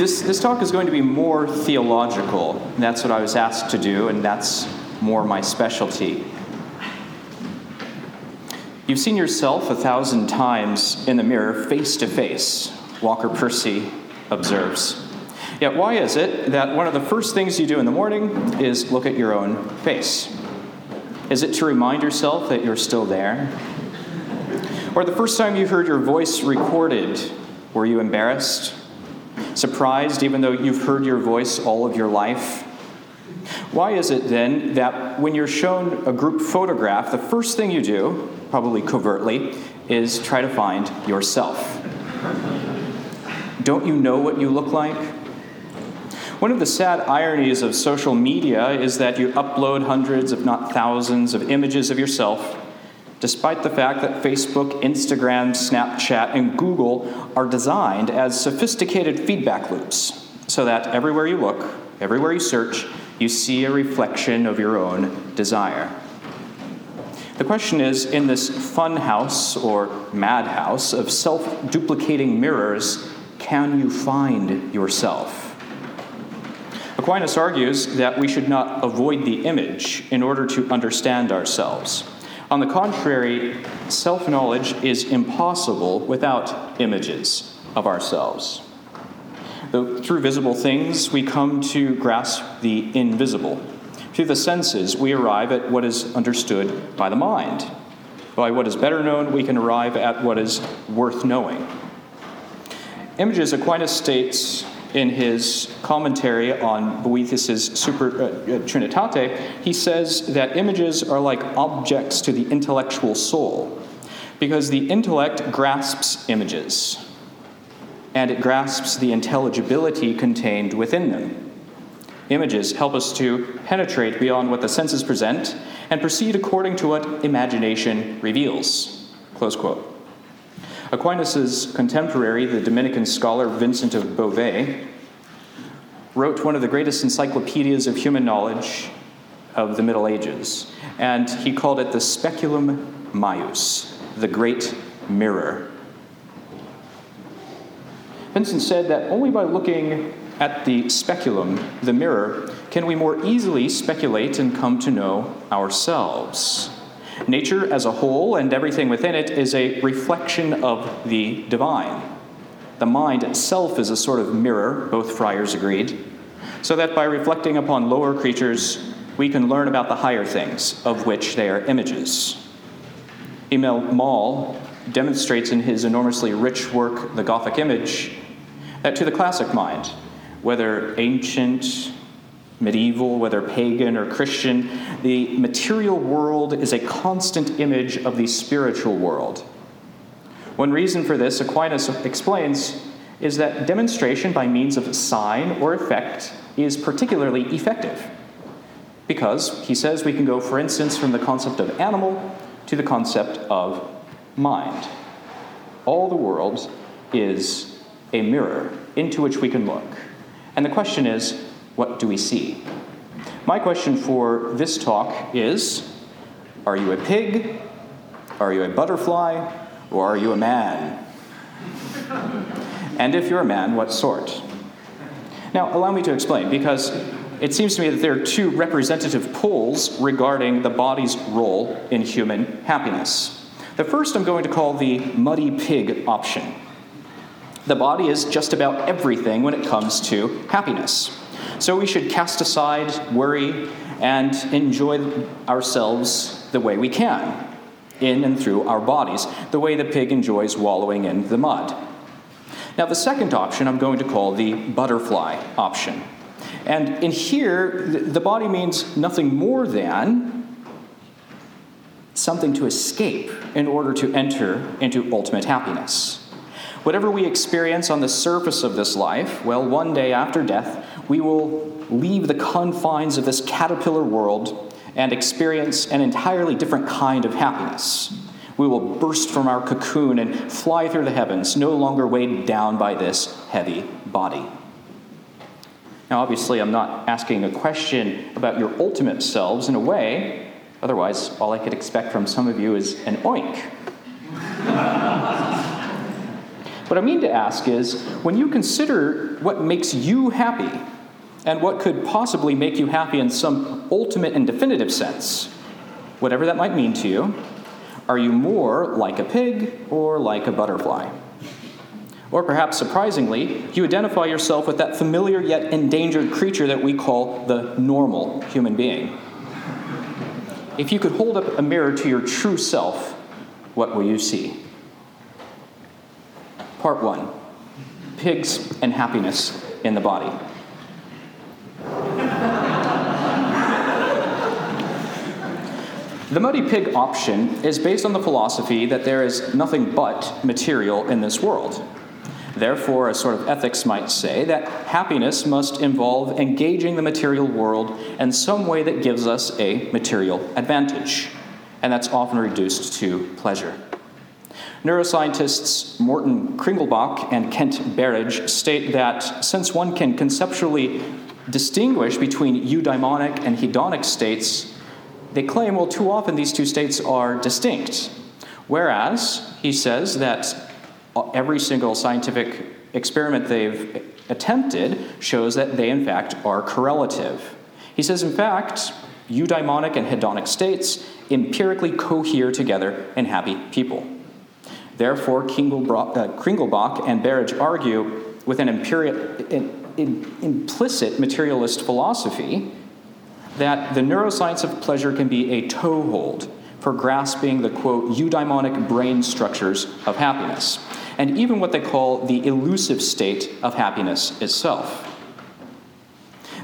This, this talk is going to be more theological. That's what I was asked to do, and that's more my specialty. You've seen yourself a thousand times in the mirror face to face, Walker Percy observes. Yet, why is it that one of the first things you do in the morning is look at your own face? Is it to remind yourself that you're still there? Or the first time you heard your voice recorded, were you embarrassed? Surprised, even though you've heard your voice all of your life? Why is it then that when you're shown a group photograph, the first thing you do, probably covertly, is try to find yourself? Don't you know what you look like? One of the sad ironies of social media is that you upload hundreds, if not thousands, of images of yourself, despite the fact that Facebook, Instagram, Snapchat, and Google are designed as sophisticated feedback loops so that everywhere you look, everywhere you search, you see a reflection of your own desire. The question is in this fun house or madhouse of self duplicating mirrors, can you find yourself? Aquinas argues that we should not avoid the image in order to understand ourselves. On the contrary, self knowledge is impossible without images of ourselves. Though through visible things, we come to grasp the invisible. Through the senses, we arrive at what is understood by the mind. By what is better known, we can arrive at what is worth knowing. Images, Aquinas states, in his commentary on Boethius's Super uh, uh, Trinitate, he says that images are like objects to the intellectual soul, because the intellect grasps images, and it grasps the intelligibility contained within them. Images help us to penetrate beyond what the senses present and proceed according to what imagination reveals. Close quote. Aquinas' contemporary, the Dominican scholar Vincent of Beauvais, wrote one of the greatest encyclopedias of human knowledge of the Middle Ages, and he called it the Speculum Maius, the Great Mirror. Vincent said that only by looking at the speculum, the mirror, can we more easily speculate and come to know ourselves. Nature as a whole and everything within it is a reflection of the divine. The mind itself is a sort of mirror, both friars agreed, so that by reflecting upon lower creatures, we can learn about the higher things, of which they are images. Émile Mâle demonstrates in his enormously rich work, The Gothic Image, that to the classic mind, whether ancient, medieval, whether pagan or Christian, the material world is a constant image of the spiritual world. One reason for this, Aquinas explains, is that demonstration by means of sign or effect is particularly effective. Because, he says, we can go, for instance, from the concept of animal to the concept of mind. All the world is a mirror into which we can look. And the question is, what do we see? My question for this talk is Are you a pig? Are you a butterfly? Or are you a man? and if you're a man, what sort? Now, allow me to explain, because it seems to me that there are two representative poles regarding the body's role in human happiness. The first I'm going to call the muddy pig option. The body is just about everything when it comes to happiness. So we should cast aside worry and enjoy ourselves the way we can, in and through our bodies, the way the pig enjoys wallowing in the mud. Now, the second option I'm going to call the butterfly option. And in here, the body means nothing more than something to escape in order to enter into ultimate happiness. Whatever we experience on the surface of this life, well, one day after death, we will leave the confines of this caterpillar world and experience an entirely different kind of happiness. We will burst from our cocoon and fly through the heavens, no longer weighed down by this heavy body. Now, obviously, I'm not asking a question about your ultimate selves in a way, otherwise, all I could expect from some of you is an oink. What I mean to ask is when you consider what makes you happy and what could possibly make you happy in some ultimate and definitive sense, whatever that might mean to you, are you more like a pig or like a butterfly? Or perhaps surprisingly, you identify yourself with that familiar yet endangered creature that we call the normal human being. If you could hold up a mirror to your true self, what will you see? Part one Pigs and happiness in the body. The Muddy Pig option is based on the philosophy that there is nothing but material in this world. Therefore, a sort of ethics might say that happiness must involve engaging the material world in some way that gives us a material advantage, and that's often reduced to pleasure. Neuroscientists Morten Kringelbach and Kent Berridge state that since one can conceptually distinguish between eudaimonic and hedonic states, they claim, well, too often these two states are distinct. Whereas, he says that uh, every single scientific experiment they've attempted shows that they, in fact, are correlative. He says, in fact, eudaimonic and hedonic states empirically cohere together in happy people. Therefore, Kringelbach uh, and Berridge argue with an, imperi- an, an implicit materialist philosophy that the neuroscience of pleasure can be a toehold for grasping the quote eudaimonic brain structures of happiness and even what they call the elusive state of happiness itself.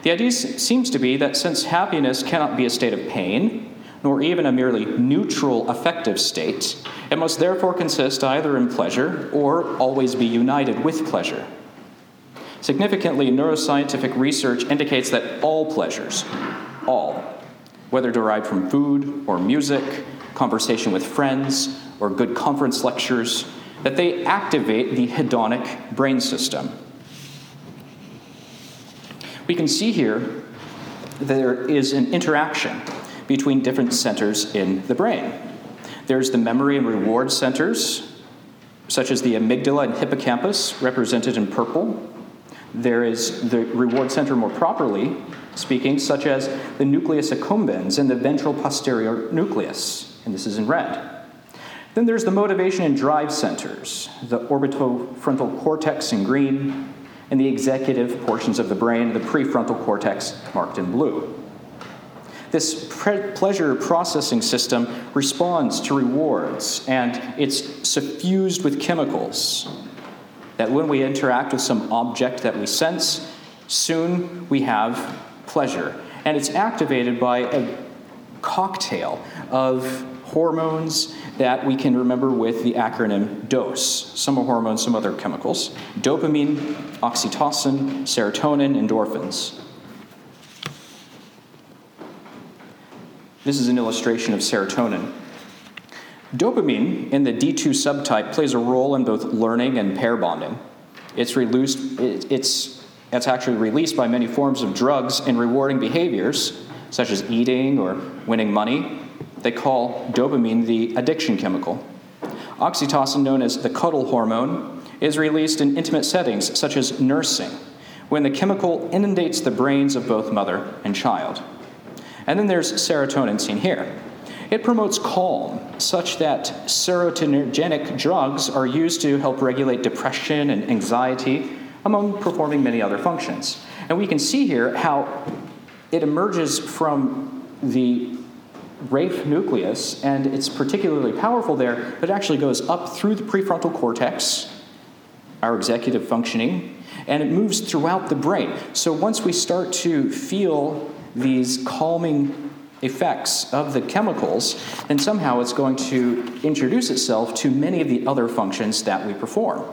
The idea seems to be that since happiness cannot be a state of pain, nor even a merely neutral affective state, it must therefore consist either in pleasure or always be united with pleasure. Significantly, neuroscientific research indicates that all pleasures, all, whether derived from food or music, conversation with friends, or good conference lectures, that they activate the hedonic brain system. We can see here there is an interaction between different centers in the brain. There's the memory and reward centers, such as the amygdala and hippocampus, represented in purple. There is the reward center, more properly speaking, such as the nucleus accumbens and the ventral posterior nucleus, and this is in red. Then there's the motivation and drive centers, the orbitofrontal cortex in green, and the executive portions of the brain, the prefrontal cortex marked in blue. This pre- pleasure processing system responds to rewards, and it's suffused with chemicals that when we interact with some object that we sense, soon we have pleasure. And it's activated by a cocktail of hormones that we can remember with the acronym DOSE. Some are hormones, some other chemicals dopamine, oxytocin, serotonin, endorphins. This is an illustration of serotonin. Dopamine in the D2 subtype plays a role in both learning and pair bonding. It's released, it's, it's actually released by many forms of drugs in rewarding behaviors, such as eating or winning money, they call dopamine the addiction chemical. Oxytocin, known as the cuddle hormone, is released in intimate settings such as nursing, when the chemical inundates the brains of both mother and child. And then there's serotonin seen here. It promotes calm, such that serotonergic drugs are used to help regulate depression and anxiety, among performing many other functions. And we can see here how it emerges from the Raphe nucleus, and it's particularly powerful there, but it actually goes up through the prefrontal cortex, our executive functioning, and it moves throughout the brain. So once we start to feel these calming effects of the chemicals, then somehow it's going to introduce itself to many of the other functions that we perform.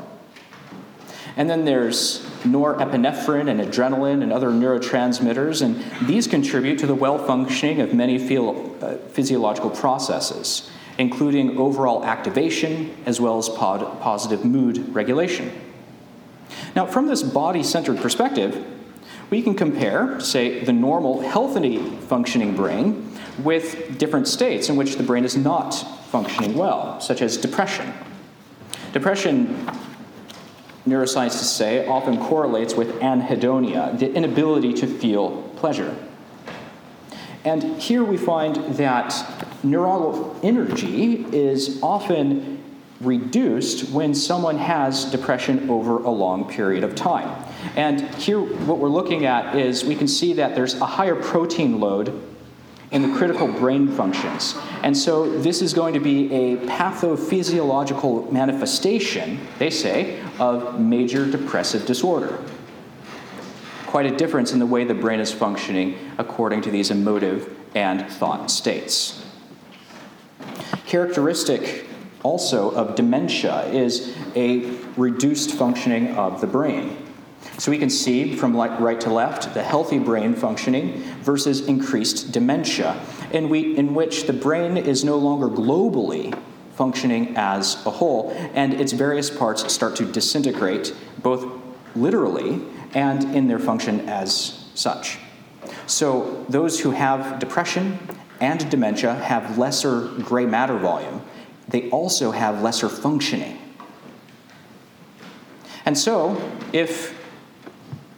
And then there's norepinephrine and adrenaline and other neurotransmitters, and these contribute to the well functioning of many uh, physiological processes, including overall activation as well as positive mood regulation. Now, from this body centered perspective, we can compare, say, the normal, healthy functioning brain with different states in which the brain is not functioning well, such as depression. Depression neuroscientists say, often correlates with anhedonia, the inability to feel pleasure. And here we find that neuronal energy is often reduced when someone has depression over a long period of time. And here, what we're looking at is we can see that there's a higher protein load in the critical brain functions. And so, this is going to be a pathophysiological manifestation, they say, of major depressive disorder. Quite a difference in the way the brain is functioning according to these emotive and thought states. Characteristic also of dementia is a reduced functioning of the brain. So we can see from right to left the healthy brain functioning versus increased dementia, in, we, in which the brain is no longer globally functioning as a whole, and its various parts start to disintegrate, both literally and in their function as such. So those who have depression and dementia have lesser gray matter volume. They also have lesser functioning. And so, if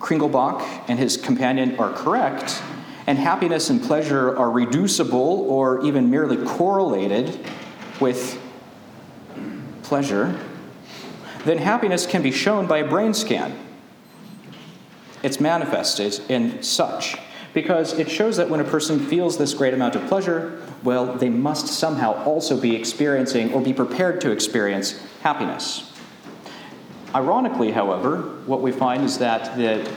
Kringelbach and his companion are correct, and happiness and pleasure are reducible or even merely correlated with pleasure, then happiness can be shown by a brain scan. It's manifested in such because it shows that when a person feels this great amount of pleasure, well, they must somehow also be experiencing or be prepared to experience happiness. Ironically, however, what we find is that the,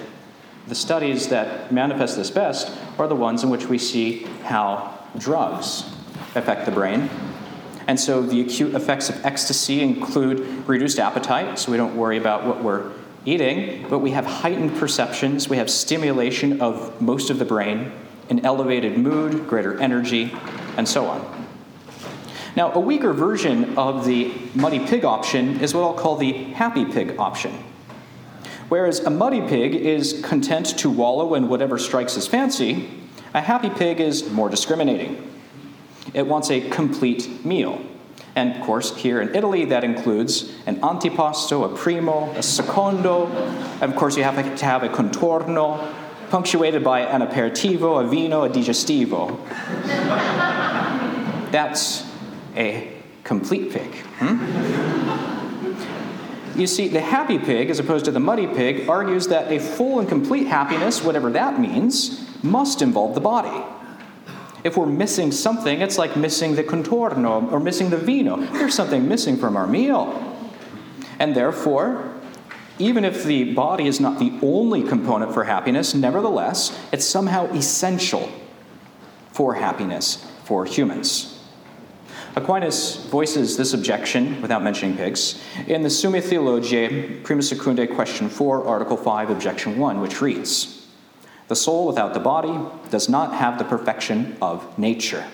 the studies that manifest this best are the ones in which we see how drugs affect the brain. And so the acute effects of ecstasy include reduced appetite, so we don't worry about what we're eating, but we have heightened perceptions, we have stimulation of most of the brain, an elevated mood, greater energy, and so on. Now, a weaker version of the muddy pig option is what I'll call the happy pig option. Whereas a muddy pig is content to wallow in whatever strikes his fancy, a happy pig is more discriminating. It wants a complete meal. And of course, here in Italy, that includes an antipasto, a primo, a secondo. And of course, you have to have a contorno, punctuated by an aperitivo, a vino, a digestivo. That's a complete pig. Hmm? You see, the happy pig, as opposed to the muddy pig, argues that a full and complete happiness, whatever that means, must involve the body. If we're missing something, it's like missing the contorno or missing the vino. There's something missing from our meal. And therefore, even if the body is not the only component for happiness, nevertheless, it's somehow essential for happiness for humans. Aquinas voices this objection without mentioning pigs in the Summa Theologiae, Prima Secundae, question 4, article 5, objection 1, which reads The soul without the body does not have the perfection of nature,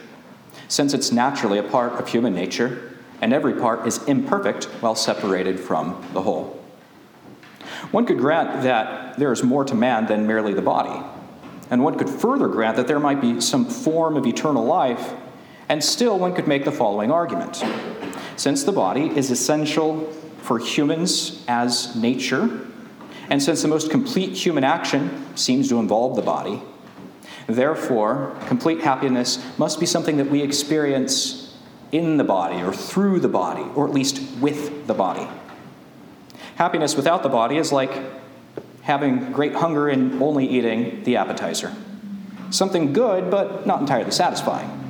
since it's naturally a part of human nature, and every part is imperfect while separated from the whole. One could grant that there is more to man than merely the body, and one could further grant that there might be some form of eternal life and still, one could make the following argument. Since the body is essential for humans as nature, and since the most complete human action seems to involve the body, therefore, complete happiness must be something that we experience in the body, or through the body, or at least with the body. Happiness without the body is like having great hunger and only eating the appetizer. Something good, but not entirely satisfying.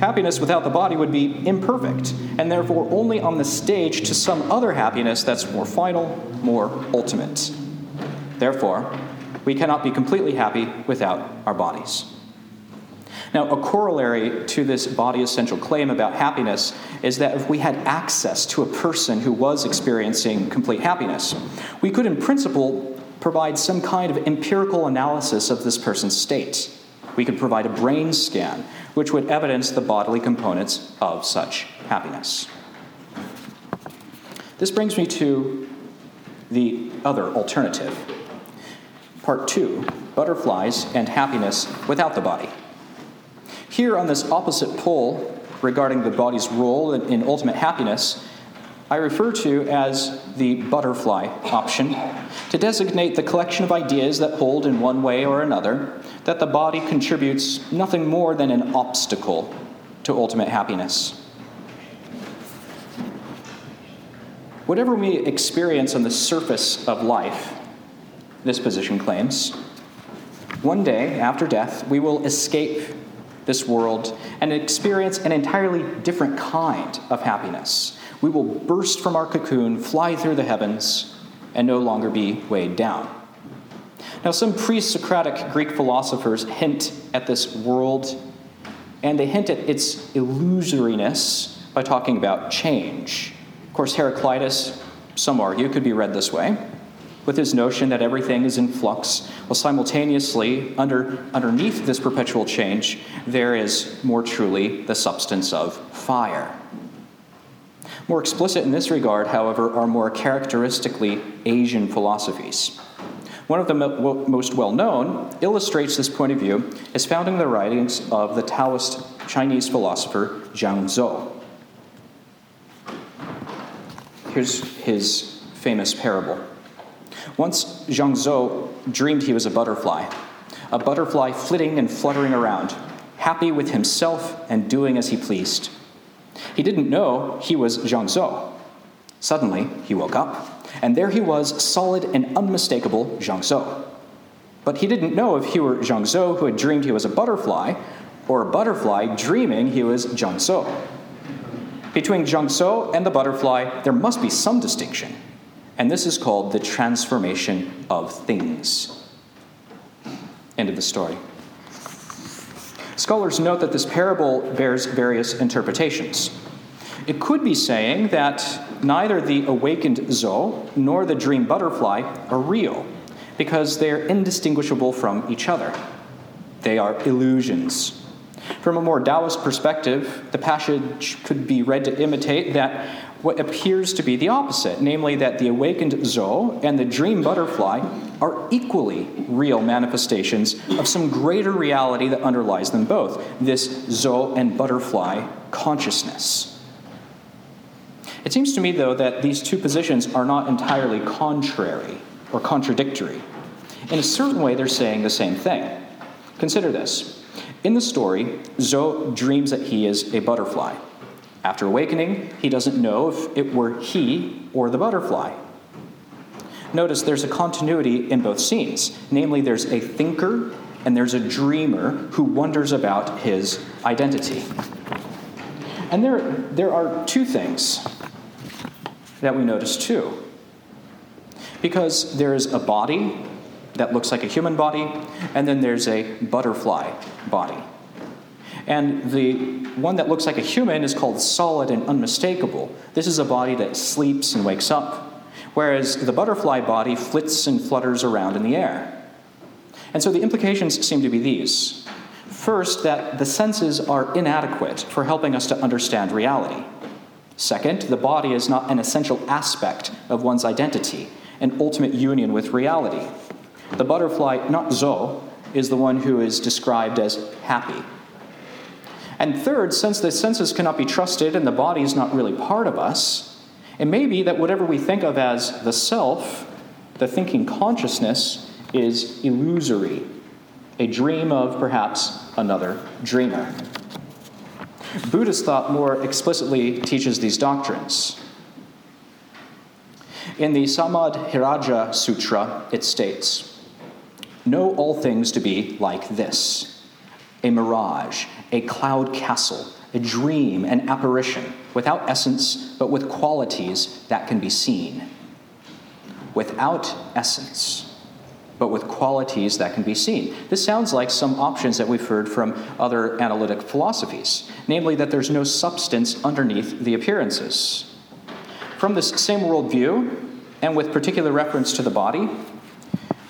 Happiness without the body would be imperfect, and therefore only on the stage to some other happiness that's more final, more ultimate. Therefore, we cannot be completely happy without our bodies. Now, a corollary to this body essential claim about happiness is that if we had access to a person who was experiencing complete happiness, we could, in principle, provide some kind of empirical analysis of this person's state. We could provide a brain scan which would evidence the bodily components of such happiness. This brings me to the other alternative. Part two butterflies and happiness without the body. Here on this opposite pole regarding the body's role in, in ultimate happiness, I refer to as the butterfly option to designate the collection of ideas that hold in one way or another that the body contributes nothing more than an obstacle to ultimate happiness. Whatever we experience on the surface of life, this position claims, one day after death, we will escape this world and experience an entirely different kind of happiness. We will burst from our cocoon, fly through the heavens, and no longer be weighed down. Now, some pre Socratic Greek philosophers hint at this world, and they hint at its illusoriness by talking about change. Of course, Heraclitus, some argue, could be read this way with his notion that everything is in flux, while simultaneously, under, underneath this perpetual change, there is more truly the substance of fire. More explicit in this regard, however, are more characteristically Asian philosophies. One of the most well known illustrates this point of view as found in the writings of the Taoist Chinese philosopher Zhuang Zhou. Here's his famous parable. Once Zhuang Zhou dreamed he was a butterfly, a butterfly flitting and fluttering around, happy with himself and doing as he pleased. He didn't know he was Zhuang Zhou. Suddenly, he woke up, and there he was, solid and unmistakable Zhuang Zhou. But he didn't know if he were Zhuang Zhou who had dreamed he was a butterfly, or a butterfly dreaming he was Zhuang Zhou. Between Zhuang Zhou and the butterfly, there must be some distinction, and this is called the transformation of things. End of the story. Scholars note that this parable bears various interpretations. It could be saying that neither the awakened Zhou nor the dream butterfly are real because they are indistinguishable from each other. They are illusions. From a more Taoist perspective, the passage could be read to imitate that what appears to be the opposite, namely that the awakened Zhou and the dream butterfly are equally real manifestations of some greater reality that underlies them both this Zhou and butterfly consciousness. It seems to me, though, that these two positions are not entirely contrary or contradictory. In a certain way, they're saying the same thing. Consider this. In the story, Zhou dreams that he is a butterfly. After awakening, he doesn't know if it were he or the butterfly. Notice there's a continuity in both scenes. Namely, there's a thinker and there's a dreamer who wonders about his identity. And there, there are two things that we notice too. Because there is a body that looks like a human body, and then there's a butterfly body. And the one that looks like a human is called solid and unmistakable. This is a body that sleeps and wakes up, whereas the butterfly body flits and flutters around in the air. And so the implications seem to be these. First, that the senses are inadequate for helping us to understand reality. Second, the body is not an essential aspect of one's identity, an ultimate union with reality. The butterfly, not Zhou, is the one who is described as happy. And third, since the senses cannot be trusted and the body is not really part of us, it may be that whatever we think of as the self, the thinking consciousness, is illusory, a dream of perhaps another dreamer. Buddhist thought more explicitly teaches these doctrines. In the Samadhiraja Sutra, it states Know all things to be like this a mirage, a cloud castle, a dream, an apparition, without essence, but with qualities that can be seen. Without essence, but with qualities that can be seen. This sounds like some options that we've heard from other analytic philosophies, namely that there's no substance underneath the appearances. From this same worldview, and with particular reference to the body,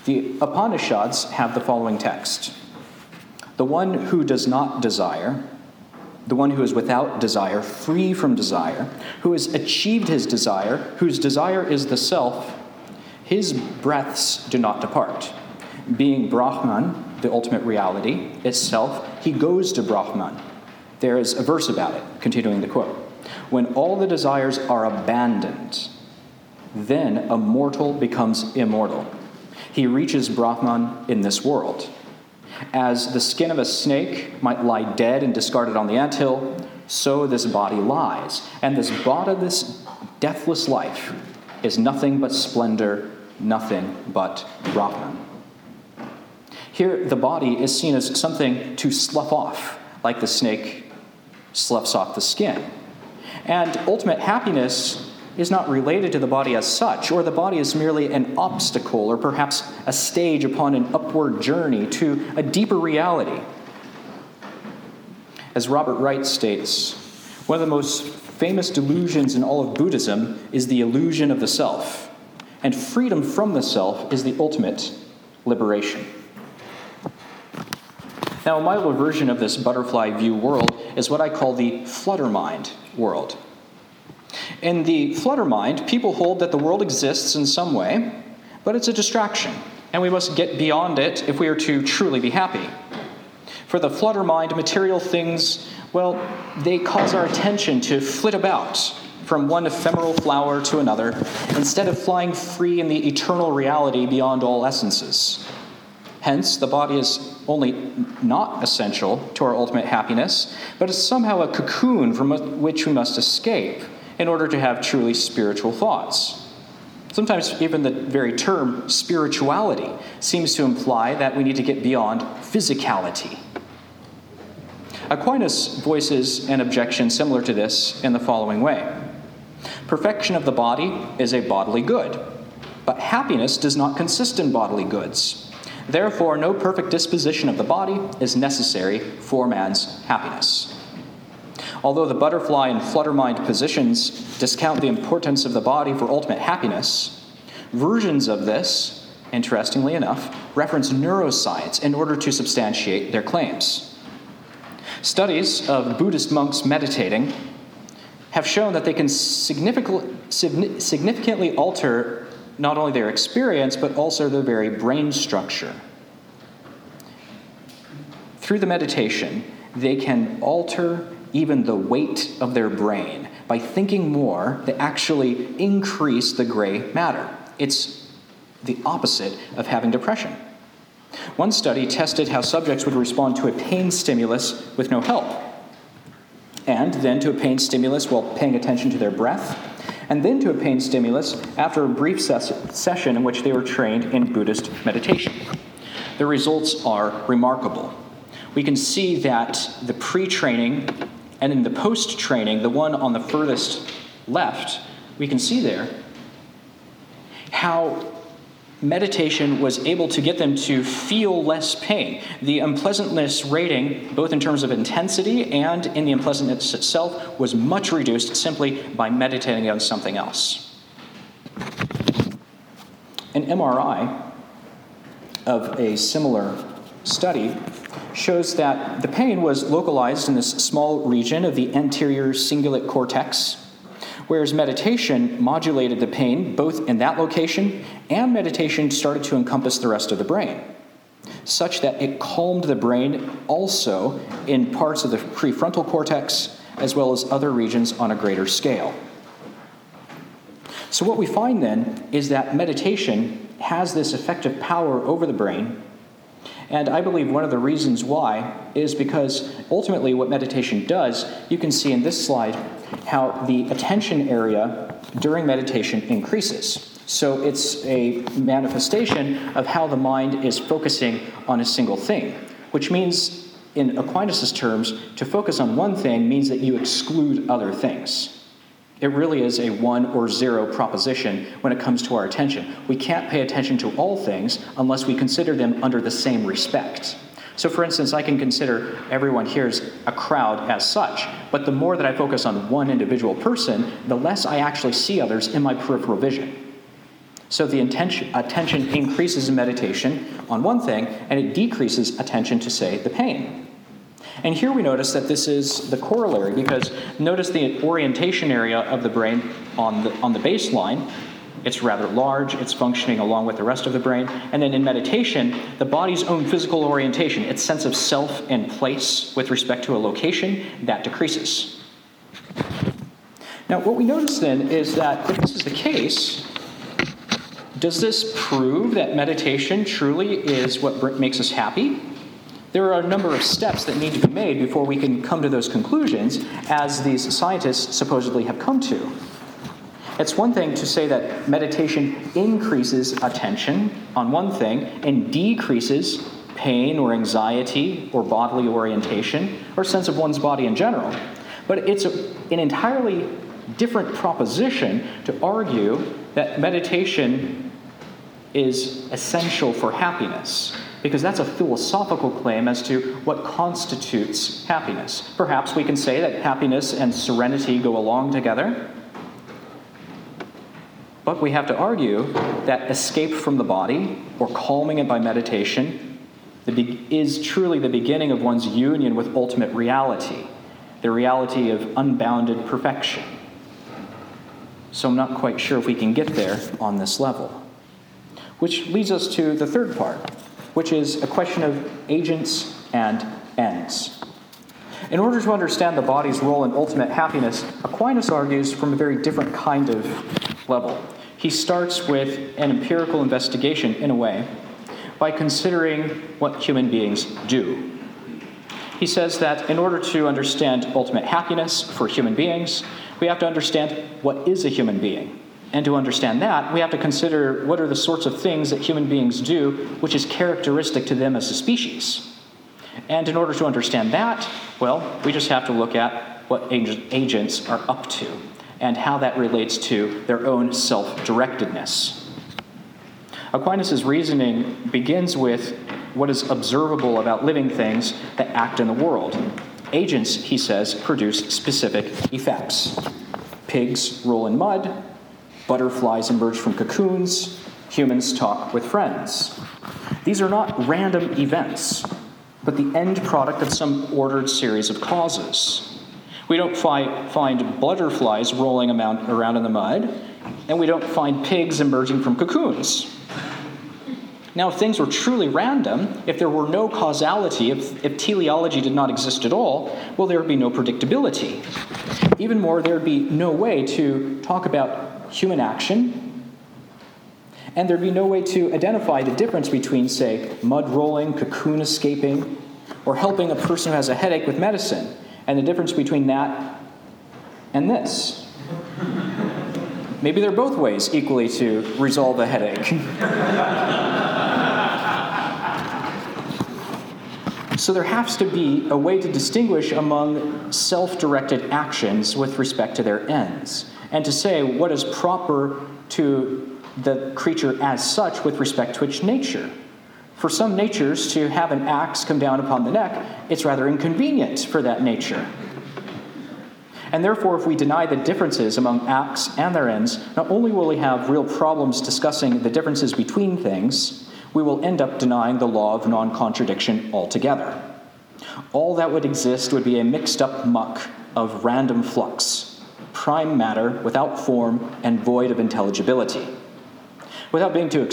the Upanishads have the following text the one who does not desire, the one who is without desire, free from desire, who has achieved his desire, whose desire is the self, his breaths do not depart. Being Brahman, the ultimate reality itself, he goes to Brahman. There is a verse about it, continuing the quote. When all the desires are abandoned, then a mortal becomes immortal. He reaches Brahman in this world. As the skin of a snake might lie dead and discarded on the anthill, so this body lies. And this body, this deathless life, is nothing but splendor, nothing but Brahman. Here, the body is seen as something to slough off, like the snake sloughs off the skin. And ultimate happiness is not related to the body as such, or the body is merely an obstacle or perhaps a stage upon an upward journey to a deeper reality. As Robert Wright states, one of the most famous delusions in all of Buddhism is the illusion of the self, and freedom from the self is the ultimate liberation. Now, my little version of this butterfly view world is what I call the flutter mind world. In the flutter mind, people hold that the world exists in some way, but it's a distraction, and we must get beyond it if we are to truly be happy. For the flutter mind, material things, well, they cause our attention to flit about from one ephemeral flower to another, instead of flying free in the eternal reality beyond all essences. Hence, the body is only not essential to our ultimate happiness, but is somehow a cocoon from which we must escape in order to have truly spiritual thoughts. Sometimes, even the very term spirituality seems to imply that we need to get beyond physicality. Aquinas voices an objection similar to this in the following way Perfection of the body is a bodily good, but happiness does not consist in bodily goods. Therefore, no perfect disposition of the body is necessary for man's happiness. Although the butterfly and fluttermind positions discount the importance of the body for ultimate happiness, versions of this, interestingly enough, reference neuroscience in order to substantiate their claims. Studies of Buddhist monks meditating have shown that they can significantly alter not only their experience, but also their very brain structure. Through the meditation, they can alter even the weight of their brain. By thinking more, they actually increase the gray matter. It's the opposite of having depression. One study tested how subjects would respond to a pain stimulus with no help, and then to a pain stimulus while paying attention to their breath, and then to a pain stimulus after a brief ses- session in which they were trained in Buddhist meditation. The results are remarkable. We can see that the pre training and in the post training, the one on the furthest left, we can see there how meditation was able to get them to feel less pain. The unpleasantness rating, both in terms of intensity and in the unpleasantness itself, was much reduced simply by meditating on something else. An MRI of a similar study shows that the pain was localized in this small region of the anterior cingulate cortex, whereas meditation modulated the pain both in that location and meditation started to encompass the rest of the brain, such that it calmed the brain also in parts of the prefrontal cortex as well as other regions on a greater scale. So, what we find then is that meditation has this effective power over the brain and I believe one of the reasons why is because ultimately what meditation does, you can see in this slide how the attention area during meditation increases. So it's a manifestation of how the mind is focusing on a single thing, which means, in Aquinas' terms, to focus on one thing means that you exclude other things. It really is a one or zero proposition when it comes to our attention. We can't pay attention to all things unless we consider them under the same respect. So, for instance, I can consider everyone here as a crowd as such, but the more that I focus on one individual person, the less I actually see others in my peripheral vision. So, the attention increases in meditation on one thing, and it decreases attention to, say, the pain. And here we notice that this is the corollary because notice the orientation area of the brain on the, on the baseline. It's rather large, it's functioning along with the rest of the brain. And then in meditation, the body's own physical orientation, its sense of self and place with respect to a location, that decreases. Now, what we notice then is that if this is the case, does this prove that meditation truly is what makes us happy? There are a number of steps that need to be made before we can come to those conclusions, as these scientists supposedly have come to. It's one thing to say that meditation increases attention on one thing and decreases pain or anxiety or bodily orientation or sense of one's body in general. But it's a, an entirely different proposition to argue that meditation is essential for happiness because that's a philosophical claim as to what constitutes happiness. Perhaps we can say that happiness and serenity go along together. But we have to argue that escape from the body or calming it by meditation is truly the beginning of one's union with ultimate reality, the reality of unbounded perfection. So I'm not quite sure if we can get there on this level. Which leads us to the third part which is a question of agents and ends. In order to understand the body's role in ultimate happiness, Aquinas argues from a very different kind of level. He starts with an empirical investigation, in a way, by considering what human beings do. He says that in order to understand ultimate happiness for human beings, we have to understand what is a human being. And to understand that, we have to consider what are the sorts of things that human beings do which is characteristic to them as a species. And in order to understand that, well, we just have to look at what agents are up to and how that relates to their own self directedness. Aquinas' reasoning begins with what is observable about living things that act in the world. Agents, he says, produce specific effects. Pigs roll in mud, Butterflies emerge from cocoons. Humans talk with friends. These are not random events, but the end product of some ordered series of causes. We don't fi- find butterflies rolling around in the mud, and we don't find pigs emerging from cocoons. Now, if things were truly random, if there were no causality, if, if teleology did not exist at all, well, there would be no predictability. Even more, there would be no way to talk about human action, and there'd be no way to identify the difference between, say, mud rolling, cocoon escaping, or helping a person who has a headache with medicine, and the difference between that and this. Maybe they're both ways equally to resolve a headache. so there has to be a way to distinguish among self directed actions with respect to their ends and to say what is proper to the creature as such with respect to its nature. For some natures, to have an axe come down upon the neck, it's rather inconvenient for that nature. And therefore, if we deny the differences among acts and their ends, not only will we have real problems discussing the differences between things, we will end up denying the law of non contradiction altogether. All that would exist would be a mixed up muck of random flux, prime matter without form and void of intelligibility. Without being too,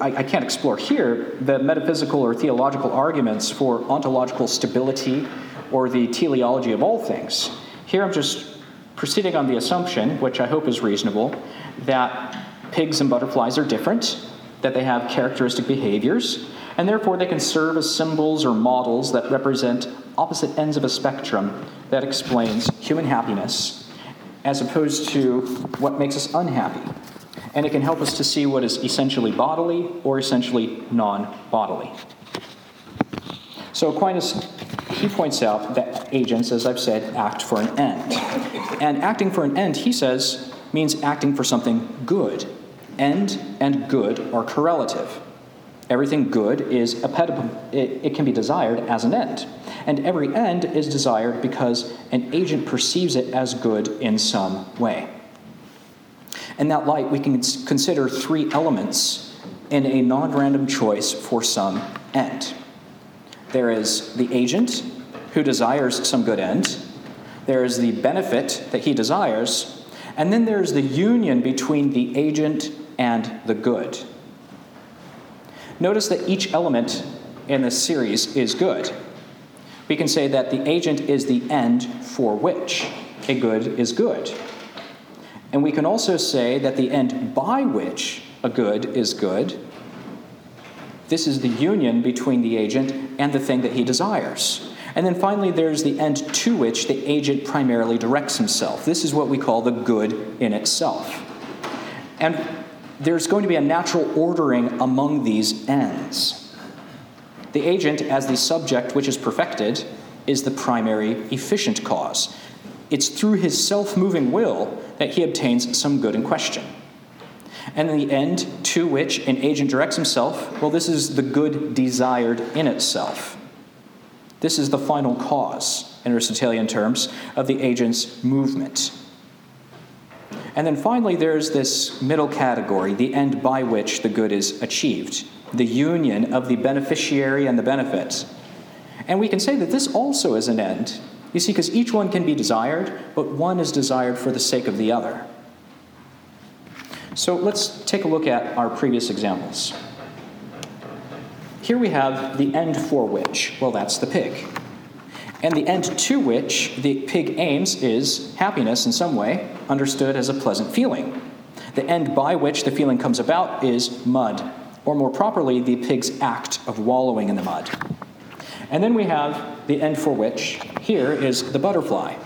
I, I can't explore here the metaphysical or theological arguments for ontological stability or the teleology of all things. Here I'm just proceeding on the assumption, which I hope is reasonable, that pigs and butterflies are different, that they have characteristic behaviors, and therefore they can serve as symbols or models that represent opposite ends of a spectrum that explains human happiness as opposed to what makes us unhappy. And it can help us to see what is essentially bodily or essentially non bodily. So Aquinas, he points out that agents, as I've said, act for an end. And acting for an end, he says, means acting for something good. End and good are correlative. Everything good is appetible, it, it can be desired as an end. And every end is desired because an agent perceives it as good in some way. In that light, we can consider three elements in a non random choice for some end. There is the agent who desires some good end, there is the benefit that he desires, and then there's the union between the agent and the good. Notice that each element in this series is good. We can say that the agent is the end for which a good is good. And we can also say that the end by which a good is good, this is the union between the agent and the thing that he desires. And then finally, there's the end to which the agent primarily directs himself. This is what we call the good in itself. And there's going to be a natural ordering among these ends. The agent, as the subject which is perfected, is the primary efficient cause. It's through his self moving will that he obtains some good in question. And the end to which an agent directs himself, well, this is the good desired in itself. This is the final cause, in Aristotelian terms, of the agent's movement. And then finally, there's this middle category, the end by which the good is achieved, the union of the beneficiary and the benefit. And we can say that this also is an end. You see, because each one can be desired, but one is desired for the sake of the other. So let's take a look at our previous examples. Here we have the end for which, well, that's the pig. And the end to which the pig aims is happiness in some way, understood as a pleasant feeling. The end by which the feeling comes about is mud, or more properly, the pig's act of wallowing in the mud. And then we have the end for which, here is the butterfly.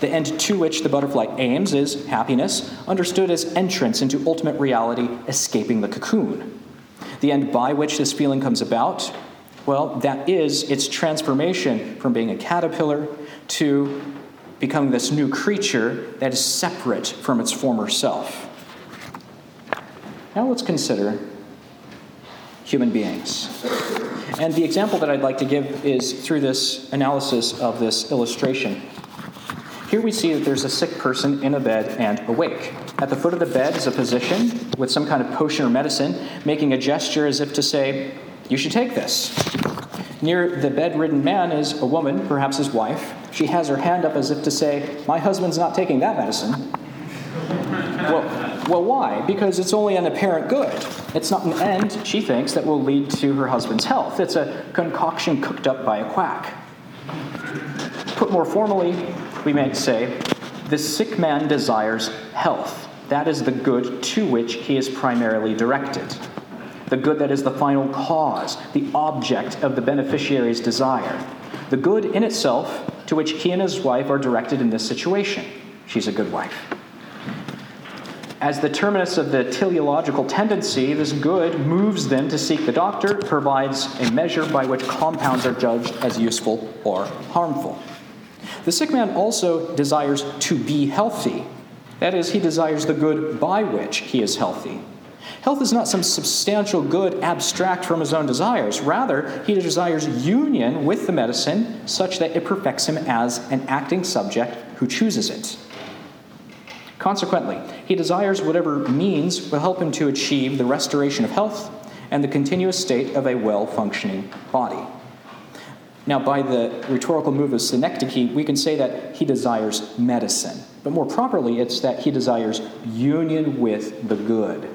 The end to which the butterfly aims is happiness, understood as entrance into ultimate reality, escaping the cocoon. The end by which this feeling comes about, well, that is its transformation from being a caterpillar to becoming this new creature that is separate from its former self. Now let's consider human beings. And the example that I'd like to give is through this analysis of this illustration. Here we see that there's a sick person in a bed and awake. At the foot of the bed is a physician with some kind of potion or medicine, making a gesture as if to say, You should take this. Near the bedridden man is a woman, perhaps his wife. She has her hand up as if to say, My husband's not taking that medicine. Well, well, why? Because it's only an apparent good. It's not an end, she thinks, that will lead to her husband's health. It's a concoction cooked up by a quack. Put more formally, we might say, the sick man desires health. That is the good to which he is primarily directed. The good that is the final cause, the object of the beneficiary's desire. The good in itself to which he and his wife are directed in this situation. She's a good wife. As the terminus of the teleological tendency, this good moves them to seek the doctor, provides a measure by which compounds are judged as useful or harmful. The sick man also desires to be healthy. That is, he desires the good by which he is healthy. Health is not some substantial good abstract from his own desires. Rather, he desires union with the medicine such that it perfects him as an acting subject who chooses it. Consequently, he desires whatever means will help him to achieve the restoration of health and the continuous state of a well functioning body. Now, by the rhetorical move of synecdoche, we can say that he desires medicine. But more properly, it's that he desires union with the good.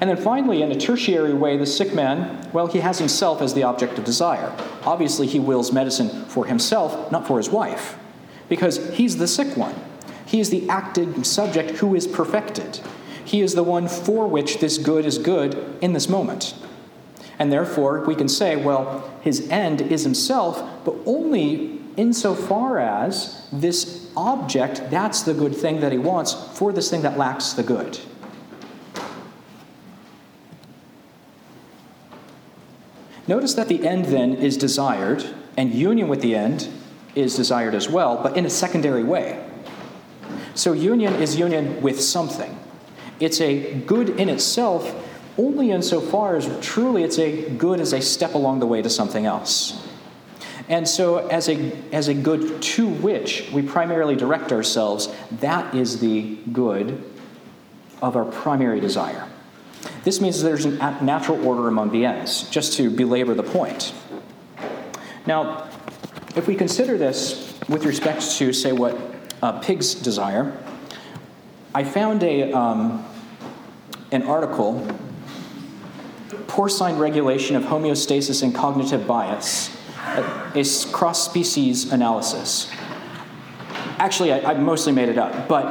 And then finally, in a tertiary way, the sick man, well, he has himself as the object of desire. Obviously, he wills medicine for himself, not for his wife, because he's the sick one. He is the acted subject who is perfected. He is the one for which this good is good in this moment. And therefore, we can say, well, his end is himself, but only insofar as this object, that's the good thing that he wants for this thing that lacks the good. Notice that the end then is desired, and union with the end is desired as well, but in a secondary way. So union is union with something. It's a good in itself only insofar as truly it's a good as a step along the way to something else. And so, as a, as a good to which we primarily direct ourselves, that is the good of our primary desire. This means there's a natural order among the ends, just to belabor the point. Now, if we consider this with respect to, say, what uh, pigs desire, I found a, um, an article, Porcine Regulation of Homeostasis and Cognitive Bias, a cross species analysis. Actually, I, I, mostly made it up, but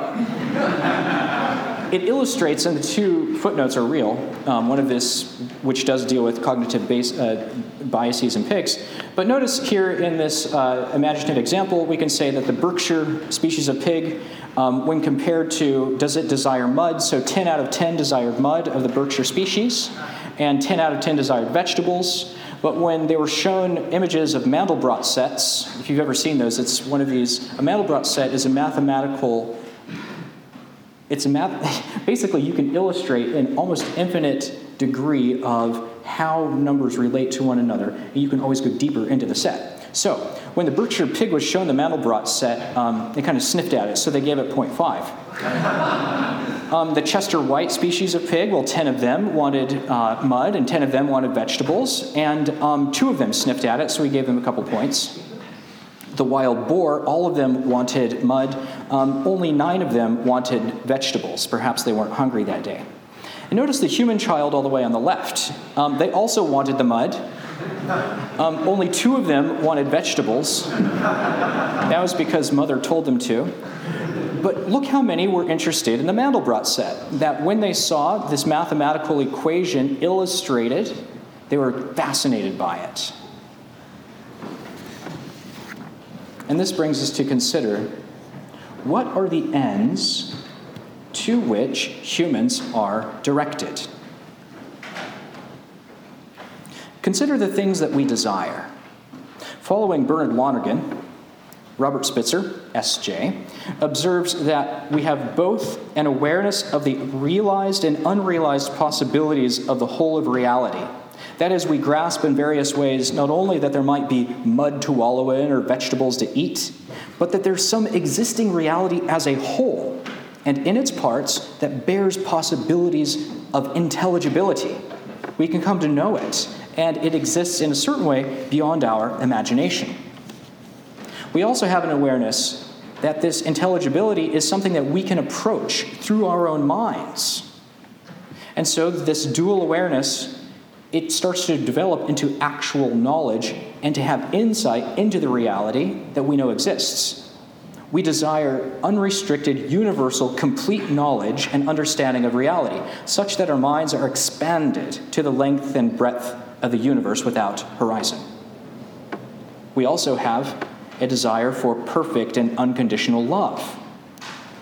it illustrates, and the two footnotes are real. Um, one of this, which does deal with cognitive base, uh, biases and pigs. But notice here in this uh, imaginative example, we can say that the Berkshire species of pig, um, when compared to does it desire mud, so 10 out of 10 desired mud of the Berkshire species, and 10 out of 10 desired vegetables. But when they were shown images of Mandelbrot sets, if you've ever seen those, it's one of these. A Mandelbrot set is a mathematical it's a math, basically, you can illustrate an almost infinite degree of how numbers relate to one another, and you can always go deeper into the set. So, when the Berkshire pig was shown the Mandelbrot set, um, they kind of sniffed at it, so they gave it 0.5. um, the Chester White species of pig, well, 10 of them wanted uh, mud, and 10 of them wanted vegetables, and um, two of them sniffed at it, so we gave them a couple points the wild boar, all of them wanted mud. Um, only nine of them wanted vegetables. Perhaps they weren't hungry that day. And notice the human child all the way on the left. Um, they also wanted the mud. Um, only two of them wanted vegetables. That was because mother told them to. But look how many were interested in the Mandelbrot set. That when they saw this mathematical equation illustrated, they were fascinated by it. And this brings us to consider what are the ends to which humans are directed? Consider the things that we desire. Following Bernard Lonergan, Robert Spitzer, SJ, observes that we have both an awareness of the realized and unrealized possibilities of the whole of reality that is, we grasp in various ways not only that there might be mud to wallow in or vegetables to eat, but that there's some existing reality as a whole and in its parts that bears possibilities of intelligibility. We can come to know it, and it exists in a certain way beyond our imagination. We also have an awareness that this intelligibility is something that we can approach through our own minds. And so, this dual awareness it starts to develop into actual knowledge and to have insight into the reality that we know exists. We desire unrestricted, universal, complete knowledge and understanding of reality, such that our minds are expanded to the length and breadth of the universe without horizon. We also have a desire for perfect and unconditional love,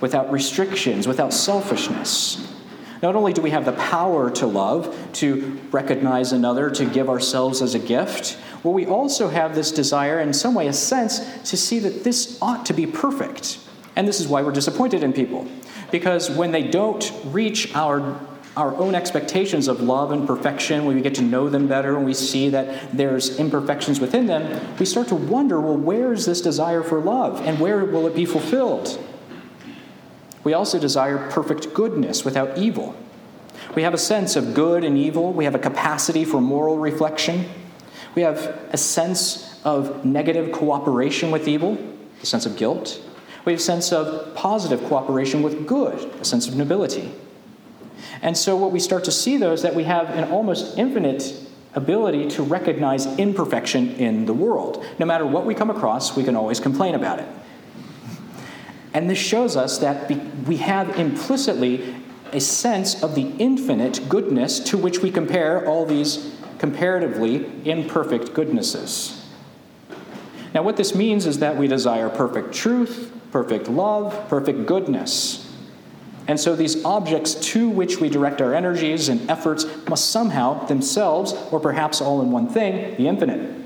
without restrictions, without selfishness, not only do we have the power to love, to recognize another, to give ourselves as a gift, well, we also have this desire, in some way, a sense, to see that this ought to be perfect. And this is why we're disappointed in people. Because when they don't reach our our own expectations of love and perfection, when we get to know them better and we see that there's imperfections within them, we start to wonder well, where is this desire for love and where will it be fulfilled? We also desire perfect goodness without evil. We have a sense of good and evil. We have a capacity for moral reflection. We have a sense of negative cooperation with evil, a sense of guilt. We have a sense of positive cooperation with good, a sense of nobility. And so, what we start to see, though, is that we have an almost infinite ability to recognize imperfection in the world. No matter what we come across, we can always complain about it. And this shows us that we have implicitly a sense of the infinite goodness to which we compare all these comparatively imperfect goodnesses. Now, what this means is that we desire perfect truth, perfect love, perfect goodness. And so, these objects to which we direct our energies and efforts must somehow themselves, or perhaps all in one thing, be infinite.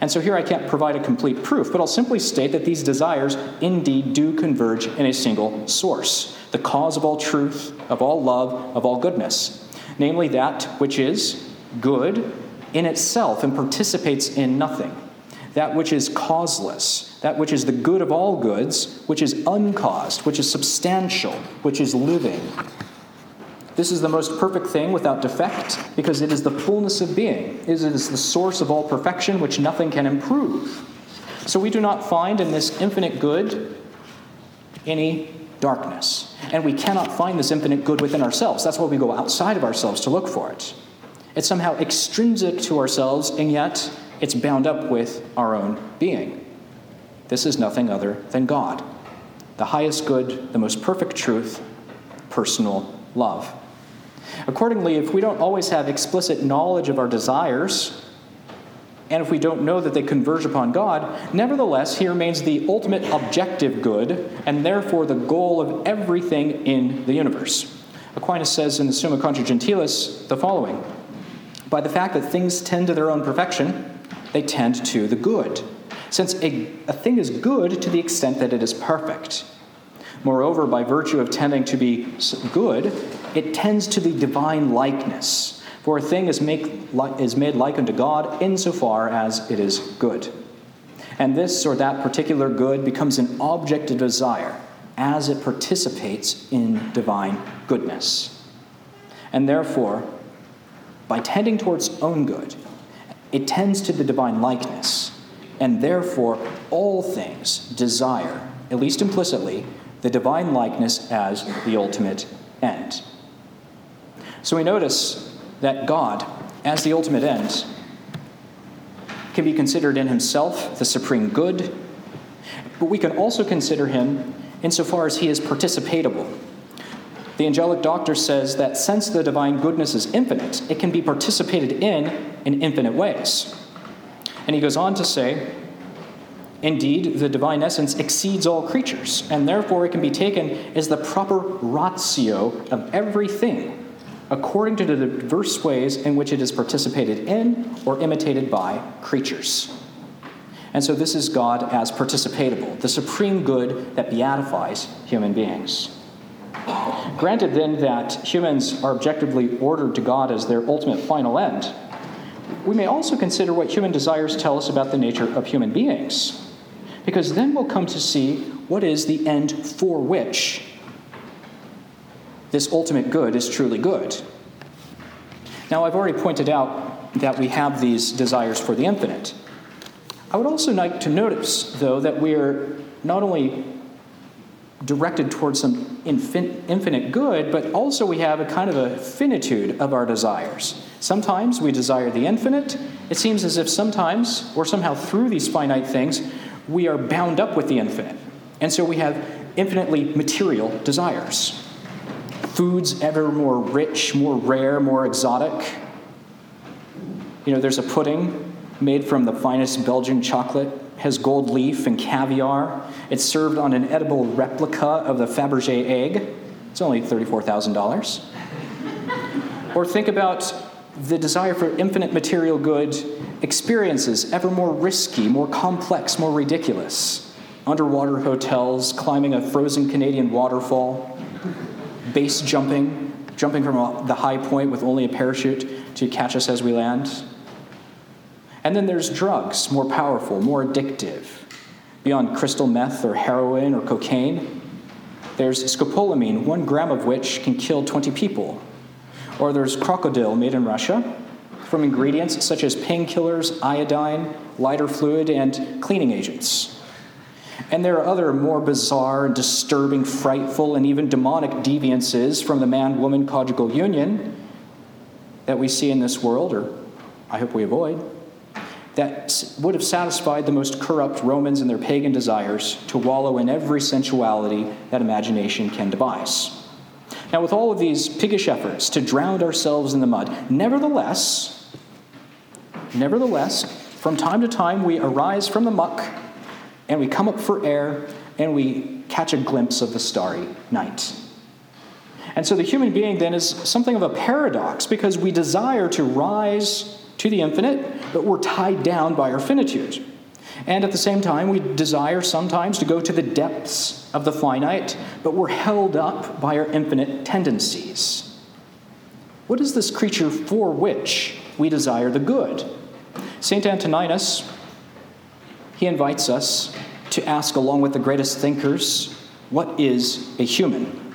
And so here I can't provide a complete proof, but I'll simply state that these desires indeed do converge in a single source, the cause of all truth, of all love, of all goodness, namely that which is good in itself and participates in nothing, that which is causeless, that which is the good of all goods, which is uncaused, which is substantial, which is living, this is the most perfect thing without defect, because it is the fullness of being. It is the source of all perfection, which nothing can improve. So we do not find in this infinite good any darkness. And we cannot find this infinite good within ourselves. That's why we go outside of ourselves to look for it. It's somehow extrinsic to ourselves, and yet it's bound up with our own being. This is nothing other than God, the highest good, the most perfect truth, personal love. Accordingly, if we don't always have explicit knowledge of our desires, and if we don't know that they converge upon God, nevertheless, He remains the ultimate objective good, and therefore the goal of everything in the universe. Aquinas says in the Summa Contra Gentiles the following By the fact that things tend to their own perfection, they tend to the good, since a, a thing is good to the extent that it is perfect. Moreover, by virtue of tending to be good, it tends to the divine likeness. For a thing is, make, is made like unto God insofar as it is good. And this or that particular good becomes an object of desire as it participates in divine goodness. And therefore, by tending towards own good, it tends to the divine likeness, and therefore all things desire, at least implicitly, the divine likeness as the ultimate end. So we notice that God, as the ultimate end, can be considered in himself the supreme good, but we can also consider him insofar as he is participatable. The angelic doctor says that since the divine goodness is infinite, it can be participated in in infinite ways. And he goes on to say, Indeed, the divine essence exceeds all creatures, and therefore it can be taken as the proper ratio of everything, according to the diverse ways in which it is participated in or imitated by creatures. And so this is God as participatable, the supreme good that beatifies human beings. Granted, then, that humans are objectively ordered to God as their ultimate final end, we may also consider what human desires tell us about the nature of human beings because then we'll come to see what is the end for which this ultimate good is truly good. Now, I've already pointed out that we have these desires for the infinite. I would also like to notice, though, that we are not only directed towards some infin- infinite good, but also we have a kind of a finitude of our desires. Sometimes we desire the infinite. It seems as if sometimes, or somehow through these finite things, we are bound up with the infinite. And so we have infinitely material desires. Foods ever more rich, more rare, more exotic. You know, there's a pudding made from the finest Belgian chocolate, has gold leaf and caviar. It's served on an edible replica of the Fabergé egg. It's only $34,000. or think about the desire for infinite material good experiences ever more risky, more complex, more ridiculous. Underwater hotels, climbing a frozen Canadian waterfall, base jumping, jumping from the high point with only a parachute to catch us as we land. And then there's drugs, more powerful, more addictive. Beyond crystal meth or heroin or cocaine, there's scopolamine, one gram of which can kill 20 people. Or there's crocodile made in Russia, from ingredients such as painkillers, iodine, lighter fluid, and cleaning agents. And there are other more bizarre, disturbing, frightful, and even demonic deviances from the man woman conjugal union that we see in this world, or I hope we avoid, that would have satisfied the most corrupt Romans in their pagan desires to wallow in every sensuality that imagination can devise. Now, with all of these piggish efforts to drown ourselves in the mud, nevertheless, Nevertheless, from time to time we arise from the muck and we come up for air and we catch a glimpse of the starry night. And so the human being then is something of a paradox because we desire to rise to the infinite, but we're tied down by our finitude. And at the same time, we desire sometimes to go to the depths of the finite, but we're held up by our infinite tendencies. What is this creature for which we desire the good? St. Antoninus, he invites us to ask, along with the greatest thinkers, what is a human?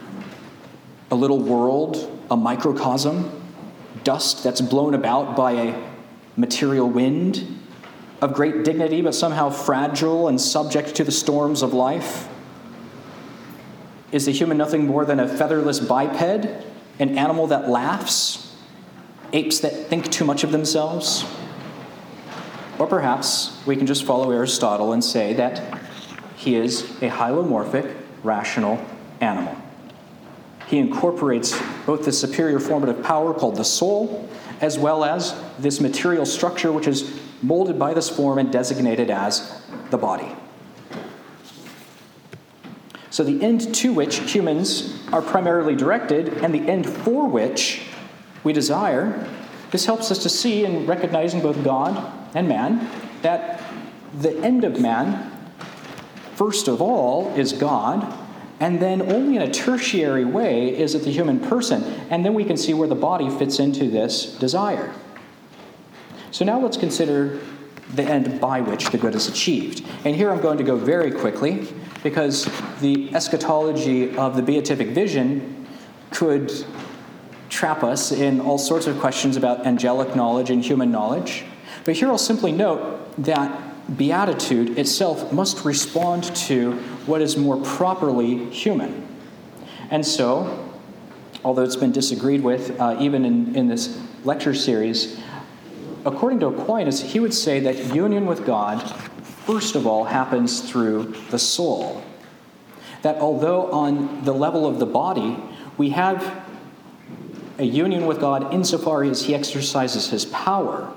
A little world, a microcosm, dust that's blown about by a material wind, of great dignity but somehow fragile and subject to the storms of life? Is the human nothing more than a featherless biped, an animal that laughs, apes that think too much of themselves? Or perhaps we can just follow Aristotle and say that he is a hylomorphic, rational animal. he incorporates both the superior formative power called the soul, as well as this material structure which is molded by this form and designated as the body. So, the end to which humans are primarily directed and the end for which we desire, this helps us to see in recognizing both God and man that the end of man, first of all, is God, and then only in a tertiary way is it the human person. And then we can see where the body fits into this desire. So now let's consider the end by which the good is achieved. And here I'm going to go very quickly because the eschatology of the beatific vision could trap us in all sorts of questions about angelic knowledge and human knowledge. But here I'll simply note that beatitude itself must respond to what is more properly human. And so, although it's been disagreed with uh, even in, in this lecture series, according to Aquinas, he would say that union with God, first of all, happens through the soul. That although on the level of the body, we have a union with God insofar as he exercises his power,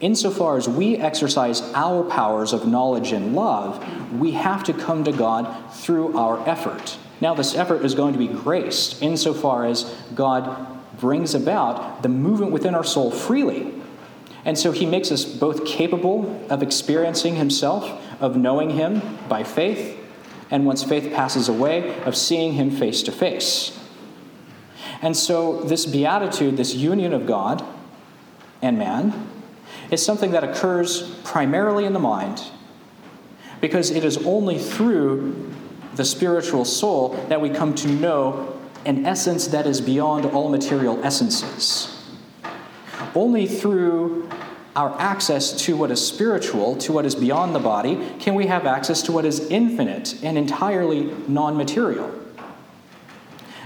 insofar as we exercise our powers of knowledge and love, we have to come to God through our effort. Now, this effort is going to be graced insofar as God brings about the movement within our soul freely. And so he makes us both capable of experiencing himself, of knowing him by faith, and once faith passes away, of seeing him face to face. And so, this beatitude, this union of God and man, is something that occurs primarily in the mind because it is only through the spiritual soul that we come to know an essence that is beyond all material essences. Only through our access to what is spiritual, to what is beyond the body, can we have access to what is infinite and entirely non material.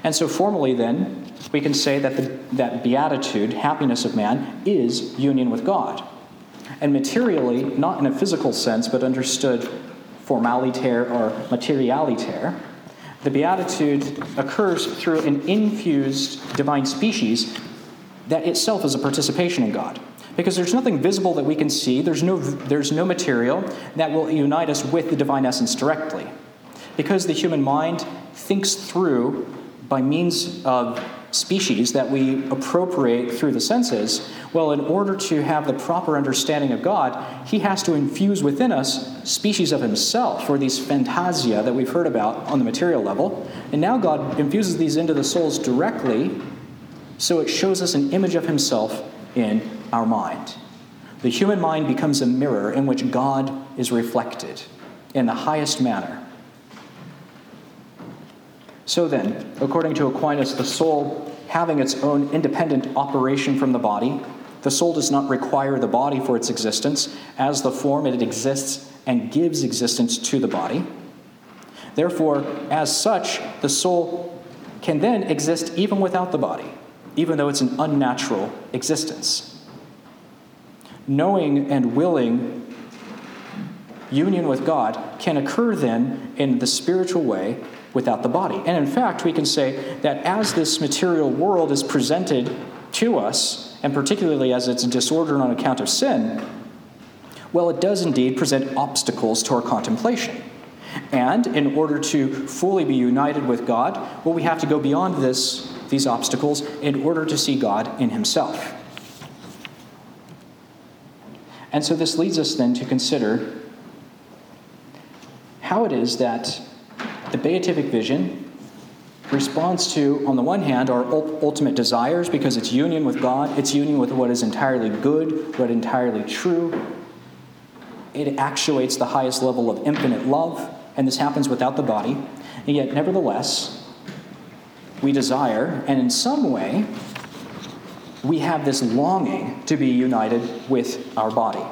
And so, formally, then, we can say that the, that beatitude, happiness of man, is union with God. And materially, not in a physical sense, but understood formaliter or materialiter, the beatitude occurs through an infused divine species that itself is a participation in God. Because there's nothing visible that we can see, there's no, there's no material that will unite us with the divine essence directly. Because the human mind thinks through, by means of species that we appropriate through the senses, well, in order to have the proper understanding of God, he has to infuse within us species of himself, or these fantasia that we've heard about on the material level. And now God infuses these into the souls directly, so it shows us an image of himself in our mind. The human mind becomes a mirror in which God is reflected in the highest manner. So then, according to Aquinas, the soul having its own independent operation from the body, the soul does not require the body for its existence. As the form, it exists and gives existence to the body. Therefore, as such, the soul can then exist even without the body, even though it's an unnatural existence. Knowing and willing union with God can occur then in the spiritual way without the body. And in fact, we can say that as this material world is presented to us, and particularly as it's disordered on account of sin, well, it does indeed present obstacles to our contemplation. And in order to fully be united with God, well, we have to go beyond this, these obstacles in order to see God in Himself. And so this leads us then to consider how it is that the beatific vision responds to, on the one hand, our ultimate desires because it's union with God, it's union with what is entirely good, what entirely true. It actuates the highest level of infinite love, and this happens without the body. And yet, nevertheless, we desire, and in some way, we have this longing to be united with our body.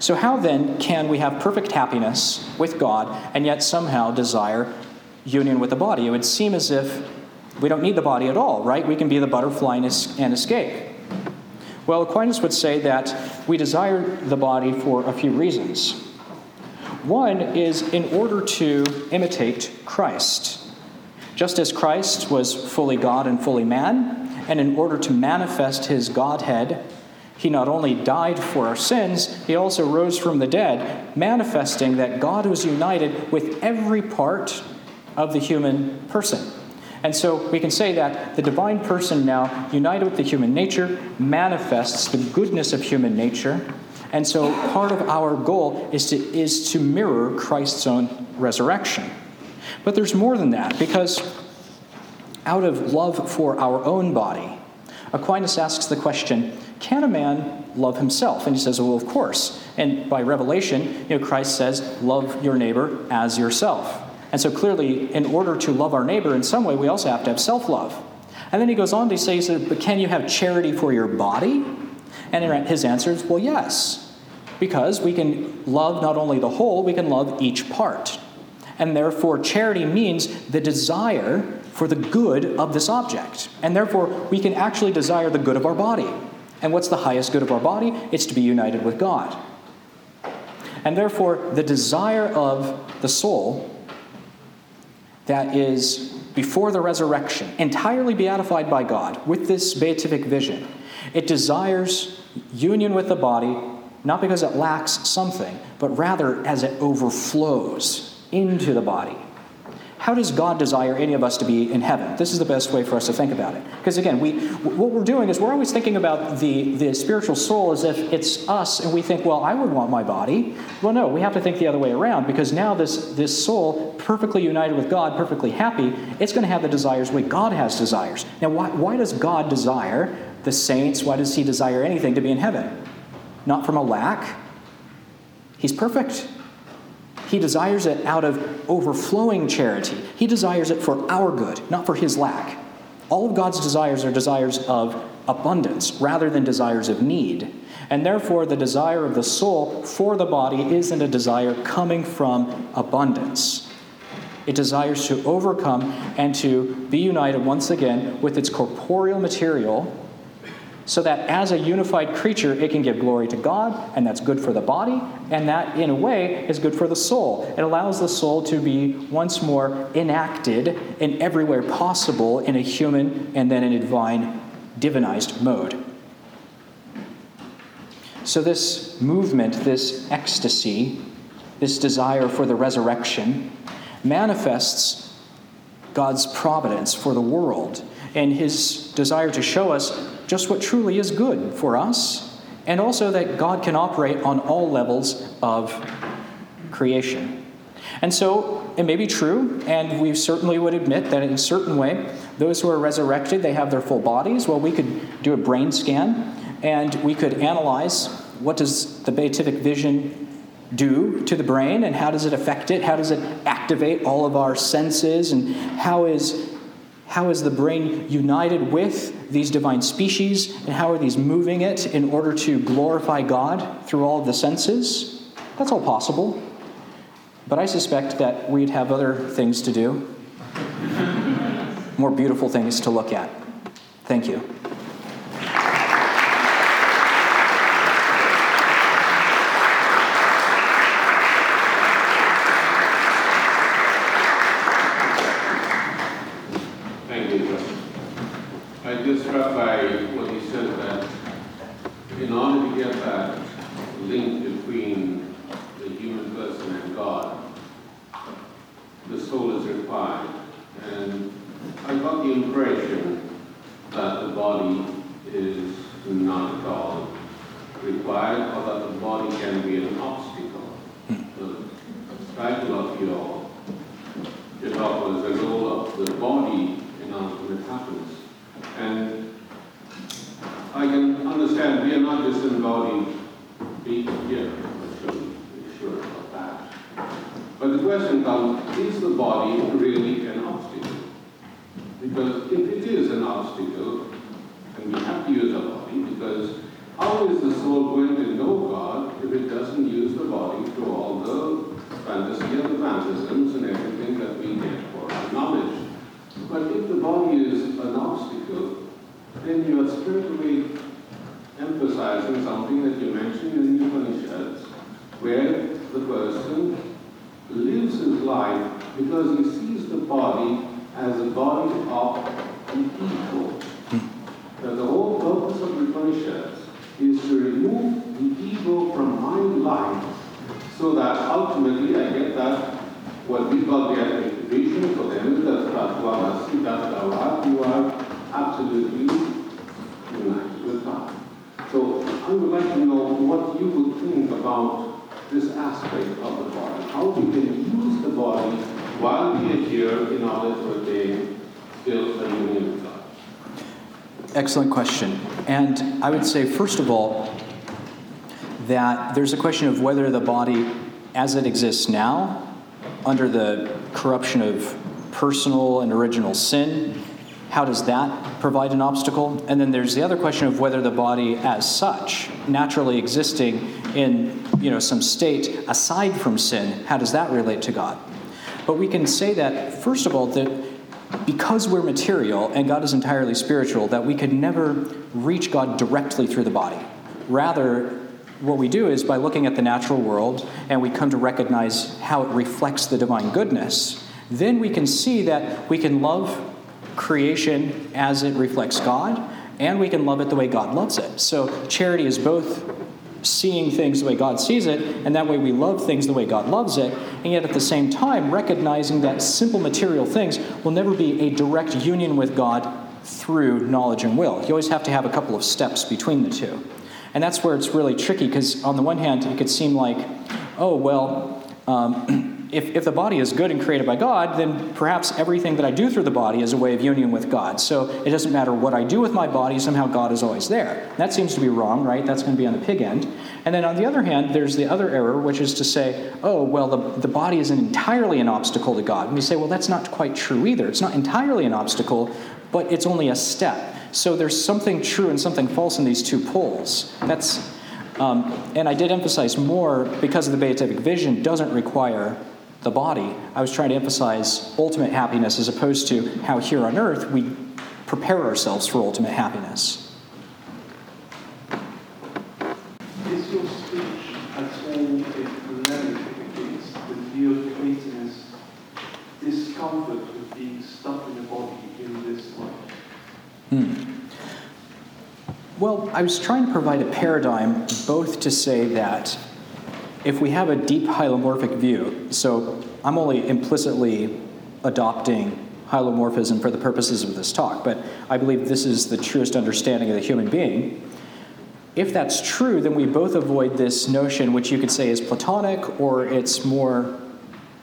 So, how then can we have perfect happiness with God and yet somehow desire union with the body? It would seem as if we don't need the body at all, right? We can be the butterfly and escape. Well, Aquinas would say that we desire the body for a few reasons. One is in order to imitate Christ, Just as Christ was fully God and fully man, and in order to manifest his Godhead, he not only died for our sins, he also rose from the dead, manifesting that God was united with every part of the human person. And so we can say that the divine person now, united with the human nature, manifests the goodness of human nature. And so part of our goal is to, is to mirror Christ's own resurrection. But there's more than that, because out of love for our own body, Aquinas asks the question can a man love himself? And he says, well, of course. And by revelation, you know, Christ says, love your neighbor as yourself. And so clearly, in order to love our neighbor in some way, we also have to have self love. And then he goes on to say, but can you have charity for your body? And his answer is, well, yes. Because we can love not only the whole, we can love each part. And therefore, charity means the desire for the good of this object. And therefore, we can actually desire the good of our body. And what's the highest good of our body? It's to be united with God. And therefore, the desire of the soul that is before the resurrection, entirely beatified by God with this beatific vision, it desires union with the body, not because it lacks something, but rather as it overflows into the body. How does God desire any of us to be in heaven? This is the best way for us to think about it. Because again, we, what we're doing is we're always thinking about the, the spiritual soul as if it's us, and we think, well, I would want my body. Well, no, we have to think the other way around because now this, this soul, perfectly united with God, perfectly happy, it's going to have the desires way God has desires. Now, why, why does God desire the saints? Why does He desire anything to be in heaven? Not from a lack. He's perfect. He desires it out of overflowing charity. He desires it for our good, not for his lack. All of God's desires are desires of abundance rather than desires of need. And therefore, the desire of the soul for the body isn't a desire coming from abundance. It desires to overcome and to be united once again with its corporeal material so that as a unified creature, it can give glory to God, and that's good for the body, and that, in a way, is good for the soul. It allows the soul to be once more enacted in every way possible in a human and then in a divine, divinized mode. So, this movement, this ecstasy, this desire for the resurrection, manifests God's providence for the world and his desire to show us just what truly is good for us, and also that God can operate on all levels of creation. And so it may be true, and we certainly would admit that in a certain way, those who are resurrected, they have their full bodies. Well, we could do a brain scan, and we could analyze what does the beatific vision do to the brain, and how does it affect it? How does it activate all of our senses, and how is how is the brain united with these divine species, and how are these moving it in order to glorify God through all of the senses? That's all possible. But I suspect that we'd have other things to do, more beautiful things to look at. Thank you. struck by what he said that in order to get that link between the human person and God, the soul is required. And I got the impression that the body is not at all required or that the body can be an obstacle. The title of your, your talk was the role of the body in ultimate happiness. And understand we are not disembodied being here. I should be sure about that. But the question comes is the body really an obstacle? Because if it is an obstacle, and we have to use our body, because how is the soul going to know God if it doesn't use the body to all the fantasy and phantasms and everything that we get for our knowledge? But if the body is an obstacle, then you are spiritually life because he sees the body as a body of the ego. That the whole purpose of the Upanishads is to remove the ego from my life so that ultimately I get that what we call the identification for them is that Tatvamasi, that you are absolutely united with God. So I would like to know what you would think about this aspect of the body, how we can use the body while we are here in order to attain still the union with God. Excellent question. And I would say, first of all, that there's a question of whether the body, as it exists now, under the corruption of personal and original sin, how does that provide an obstacle? And then there's the other question of whether the body as such, naturally existing in you know, some state aside from sin, how does that relate to God? But we can say that, first of all, that because we're material and God is entirely spiritual, that we could never reach God directly through the body. Rather, what we do is by looking at the natural world and we come to recognize how it reflects the divine goodness, then we can see that we can love creation as it reflects God, and we can love it the way God loves it. So charity is both seeing things the way God sees it, and that way we love things the way God loves it, and yet at the same time recognizing that simple material things will never be a direct union with God through knowledge and will. You always have to have a couple of steps between the two. And that's where it's really tricky because, on the one hand, it could seem like, oh, well, um, if, if the body is good and created by God, then perhaps everything that I do through the body is a way of union with God. So it doesn't matter what I do with my body, somehow God is always there. That seems to be wrong, right? That's going to be on the pig end. And then on the other hand, there's the other error, which is to say, oh, well, the, the body isn't entirely an obstacle to God. And we say, well, that's not quite true either. It's not entirely an obstacle, but it's only a step. So there's something true and something false in these two poles. That's, um, and I did emphasize more because of the beatific vision doesn't require the body, I was trying to emphasize ultimate happiness as opposed to how here on earth we prepare ourselves for ultimate happiness. Is your speech at all against the Platon's discomfort with being stuck in a body in this life? Hmm. Well, I was trying to provide a paradigm both to say that if we have a deep hylomorphic view, so I'm only implicitly adopting hylomorphism for the purposes of this talk, but I believe this is the truest understanding of the human being. If that's true, then we both avoid this notion, which you could say is Platonic or it's more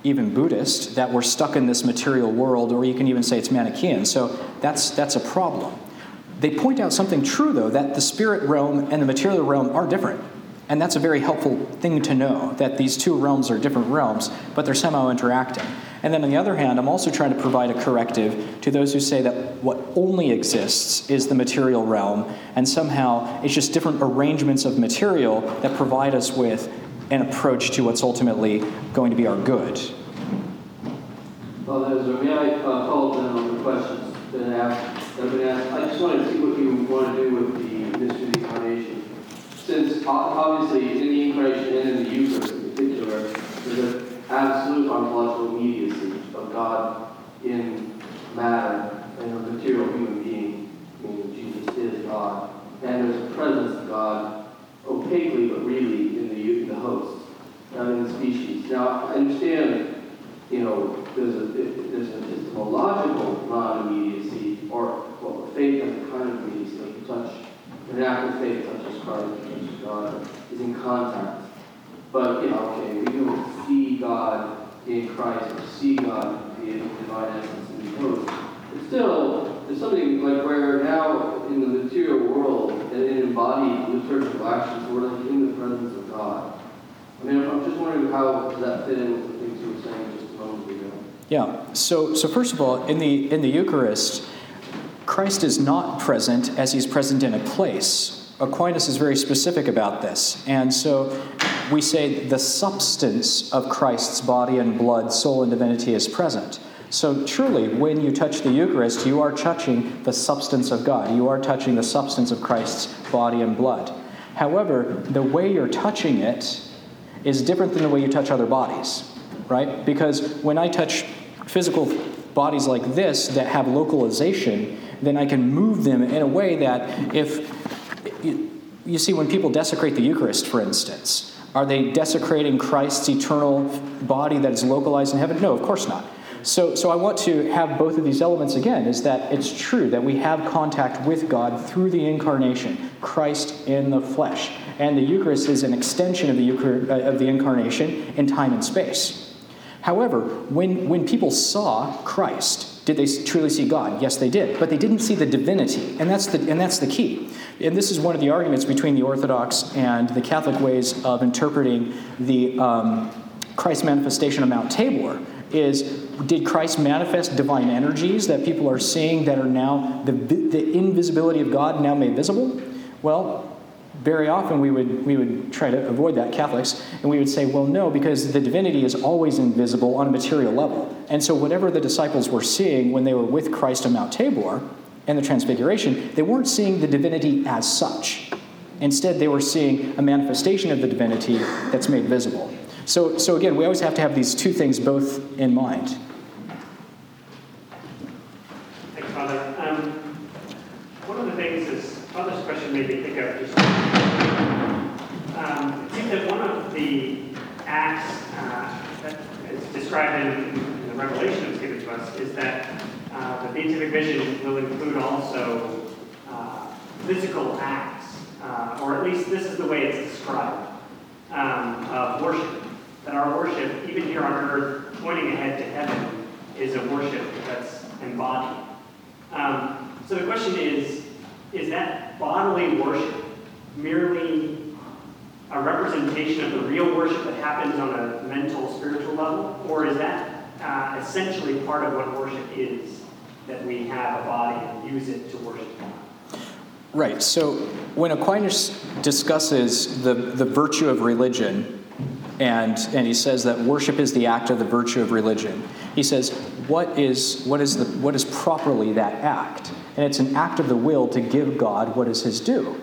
even Buddhist, that we're stuck in this material world, or you can even say it's Manichaean. So that's, that's a problem. They point out something true, though, that the spirit realm and the material realm are different. And that's a very helpful thing to know that these two realms are different realms, but they're somehow interacting. And then on the other hand, I'm also trying to provide a corrective to those who say that what only exists is the material realm, and somehow it's just different arrangements of material that provide us with an approach to what's ultimately going to be our good. Well, Ezra, may I uh, follow up on the questions that have been asked? I just wanted to see what you want to do with the mystery of the incarnation since obviously in the incarnation and in the Eucharist in particular, there's an absolute ontological immediacy of God in matter and a material human being, meaning Jesus is God. And there's a presence of God opaquely but really in the, in the host, not in the species. Now, I understand, you know, there's a, there's a epistemological non-immediacy, or, well, faith has a kind of immediacy, like touch, an act of faith touches Christ, God is in contact. But, you know, okay, we don't see God in Christ or see God in divine essence in the. But still, there's something like where now in the material world and in embodied liturgical actions, we're like in the presence of God. I mean, I'm just wondering how does that fit in with the things you were saying just a moment ago? Yeah. So, so first of all, in the in the Eucharist, Christ is not present as he's present in a place. Aquinas is very specific about this. And so we say the substance of Christ's body and blood, soul, and divinity is present. So truly, when you touch the Eucharist, you are touching the substance of God. You are touching the substance of Christ's body and blood. However, the way you're touching it is different than the way you touch other bodies, right? Because when I touch physical bodies like this that have localization, then I can move them in a way that if you, you see when people desecrate the Eucharist, for instance, are they desecrating Christ's eternal body that is localized in heaven? No, of course not. So, so I want to have both of these elements again is that it's true that we have contact with God through the incarnation, Christ in the flesh. And the Eucharist is an extension of the, Euchar- uh, of the incarnation in time and space. However, when, when people saw Christ, did they truly see God? Yes, they did. But they didn't see the divinity. And that's the, and that's the key. And this is one of the arguments between the Orthodox and the Catholic ways of interpreting the um, Christ manifestation on Mount Tabor is did Christ manifest divine energies that people are seeing that are now the, the invisibility of God now made visible? Well, very often we would, we would try to avoid that, Catholics, and we would say, well, no, because the divinity is always invisible on a material level. And so, whatever the disciples were seeing when they were with Christ on Mount Tabor and the Transfiguration, they weren't seeing the divinity as such. Instead, they were seeing a manifestation of the divinity that's made visible. So, so again, we always have to have these two things both in mind. Thanks, Father. Um, one of the things is, Father's question made me think of just, um, I think that one of the acts uh, that is described in, the revelation that's given to us is that uh, the beatific vision will include also uh, physical acts, uh, or at least this is the way it's described, um, of worship. That our worship, even here on earth, pointing ahead to heaven, is a worship that's embodied. Um, so the question is, is that bodily worship merely a representation of the real worship that happens on a mental, spiritual level? Or is that uh, essentially part of what worship is, that we have a body and use it to worship God? Right. So when Aquinas discusses the, the virtue of religion, and, and he says that worship is the act of the virtue of religion, he says, what is, what, is the, what is properly that act? And it's an act of the will to give God what is his due.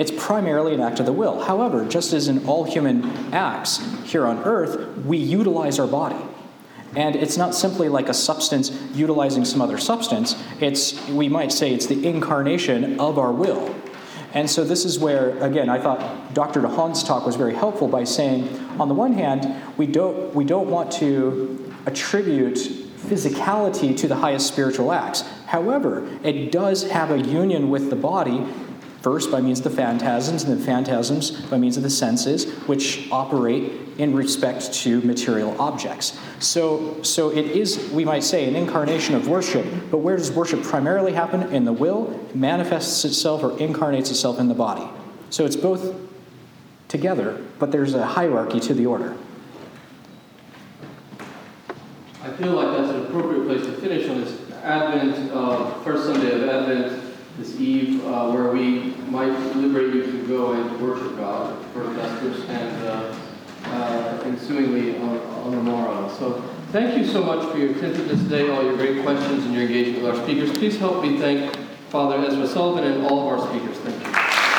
It's primarily an act of the will. However, just as in all human acts here on earth, we utilize our body. And it's not simply like a substance utilizing some other substance. It's, we might say, it's the incarnation of our will. And so this is where, again, I thought Dr. DeHaan's talk was very helpful by saying, on the one hand, we don't, we don't want to attribute physicality to the highest spiritual acts. However, it does have a union with the body, first by means of the phantasms, and then phantasms by means of the senses, which operate in respect to material objects. So, so it is, we might say, an incarnation of worship, but where does worship primarily happen? In the will, manifests itself or incarnates itself in the body. So it's both together, but there's a hierarchy to the order. I feel like that's an appropriate place to finish on this Advent, uh, first Sunday of Advent, this eve, uh, where we might liberate you to go and worship God for Vespers and uh, uh, on, on the morrow. So thank you so much for your attentiveness today, all your great questions and your engagement with our speakers. Please help me thank Father Ezra Sullivan and all of our speakers. Thank you.